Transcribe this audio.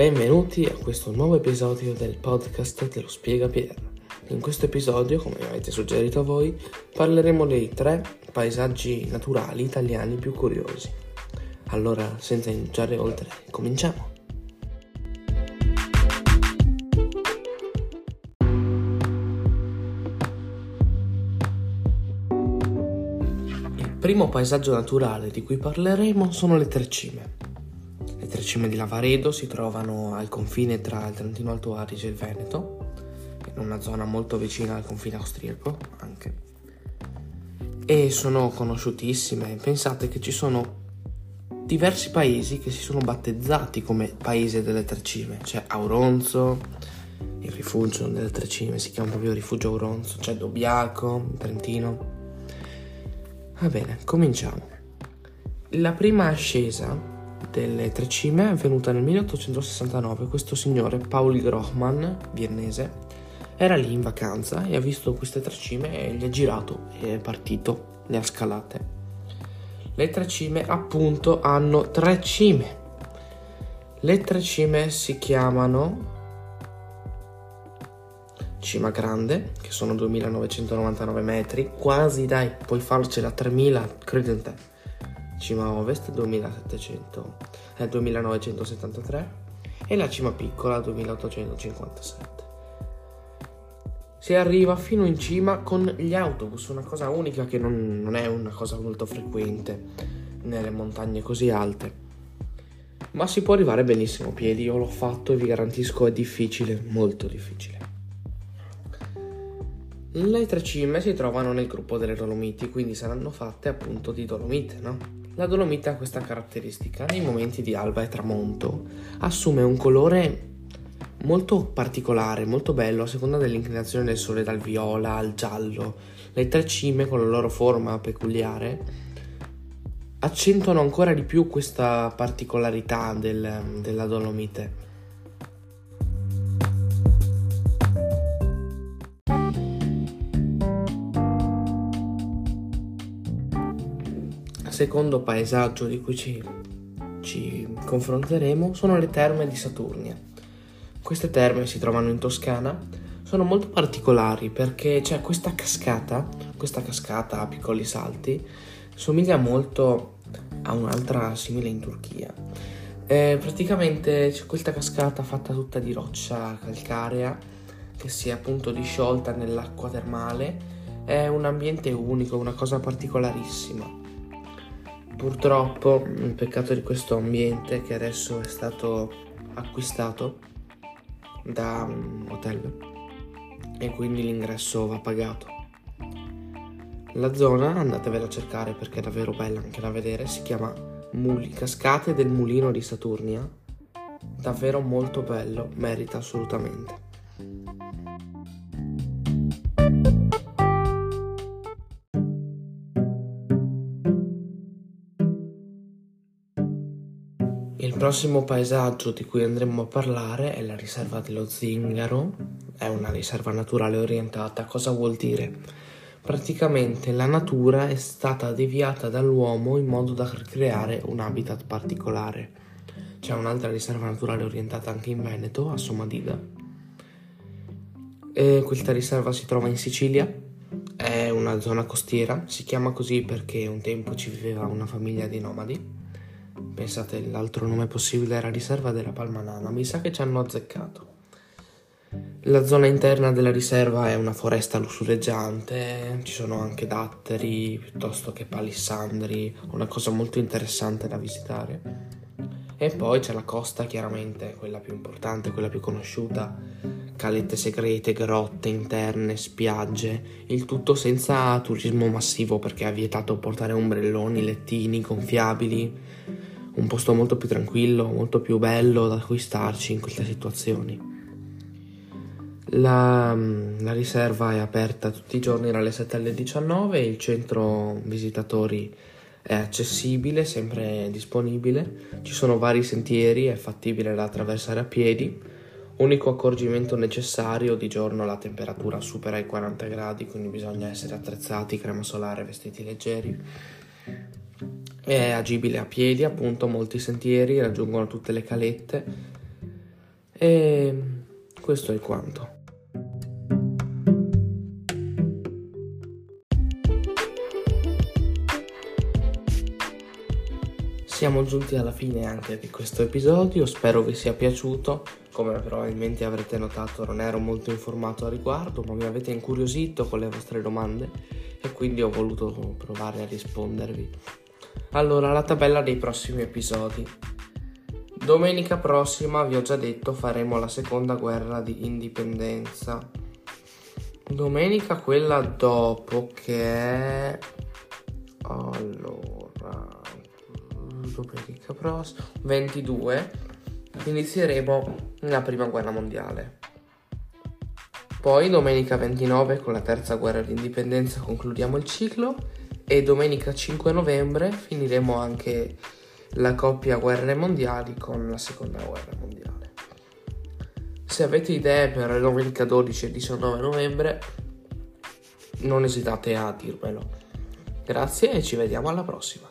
Benvenuti a questo nuovo episodio del podcast Te lo spiega Pier. In questo episodio, come avete suggerito voi, parleremo dei tre paesaggi naturali italiani più curiosi. Allora, senza iniziare oltre, cominciamo! Il primo paesaggio naturale di cui parleremo sono le tre cime tre cime di Lavaredo si trovano al confine tra il Trentino Alto Adige e il Veneto, in una zona molto vicina al confine austriaco anche. E sono conosciutissime. Pensate che ci sono diversi paesi che si sono battezzati come paese delle tre cime. C'è Auronzo, il rifugio delle tre cime si chiama proprio rifugio Auronzo, c'è Dobbiaco, Trentino. Va bene, cominciamo. La prima ascesa delle tre cime è avvenuta nel 1869. Questo signore, Paul Grohmann, viennese, era lì in vacanza e ha visto queste tre cime e gli ha girato e è partito, le ha scalate. Le tre cime appunto hanno tre cime. Le tre cime si chiamano Cima Grande, che sono 2999 metri, quasi dai, puoi farcela a 3000, credo in te cima ovest 2700, eh, 2973 e la cima piccola 2857. Si arriva fino in cima con gli autobus, una cosa unica che non, non è una cosa molto frequente nelle montagne così alte. Ma si può arrivare benissimo a piedi, io l'ho fatto e vi garantisco è difficile, molto difficile. Le tre cime si trovano nel gruppo delle Dolomiti, quindi saranno fatte appunto di Dolomite, no? La dolomite ha questa caratteristica, nei momenti di alba e tramonto assume un colore molto particolare, molto bello a seconda dell'inclinazione del sole dal viola al giallo. Le tre cime con la loro forma peculiare accentuano ancora di più questa particolarità del, della dolomite. Secondo paesaggio di cui ci, ci confronteremo sono le terme di Saturnia. Queste terme si trovano in Toscana, sono molto particolari perché c'è questa cascata, questa cascata a piccoli salti, somiglia molto a un'altra simile in Turchia. Eh, praticamente c'è questa cascata fatta tutta di roccia calcarea che si è appunto disciolta nell'acqua termale. È un ambiente unico, una cosa particolarissima. Purtroppo il peccato di questo ambiente che adesso è stato acquistato da un hotel e quindi l'ingresso va pagato. La zona andatevela a cercare perché è davvero bella anche da vedere, si chiama Muli, Cascate del Mulino di Saturnia. Davvero molto bello, merita assolutamente. Prossimo paesaggio di cui andremo a parlare è la riserva dello Zingaro, è una riserva naturale orientata. Cosa vuol dire? Praticamente la natura è stata deviata dall'uomo in modo da creare un habitat particolare. C'è un'altra riserva naturale orientata anche in Veneto, a Somadida. E questa riserva si trova in Sicilia, è una zona costiera, si chiama così perché un tempo ci viveva una famiglia di nomadi Pensate, l'altro nome possibile era riserva della Palmanana. Mi sa che ci hanno azzeccato. La zona interna della riserva è una foresta lussureggiante, ci sono anche datteri piuttosto che palissandri, una cosa molto interessante da visitare. E poi c'è la costa, chiaramente quella più importante, quella più conosciuta, calette segrete, grotte interne, spiagge, il tutto senza turismo massivo perché è vietato portare ombrelloni, lettini gonfiabili, un posto molto più tranquillo, molto più bello da cui starci in queste situazioni. La, la, riserva è aperta tutti i giorni dalle 7 alle 19, il centro visitatori è accessibile, sempre disponibile, ci sono vari sentieri, è fattibile da attraversare a piedi. Unico accorgimento necessario, di giorno la temperatura supera i 40 gradi, quindi bisogna essere attrezzati, crema solare, vestiti leggeri. È agibile a piedi, appunto, molti sentieri raggiungono tutte le calette. E questo è quanto. Siamo giunti alla fine anche di questo episodio, spero vi sia piaciuto. Come probabilmente avrete notato non ero molto informato a riguardo, ma mi avete incuriosito con le vostre domande e quindi ho voluto provare a rispondervi. Allora, la tabella dei prossimi episodi. Domenica prossima, vi ho già detto, faremo la seconda guerra di indipendenza. Domenica quella dopo che è... Allora domenica prossima 22 inizieremo la prima guerra mondiale poi domenica 29 con la terza guerra d'indipendenza concludiamo il ciclo e domenica 5 novembre finiremo anche la coppia guerre mondiali con la seconda guerra mondiale. Se avete idee per domenica 12 e 19 novembre non esitate a dirmelo. Grazie e ci vediamo alla prossima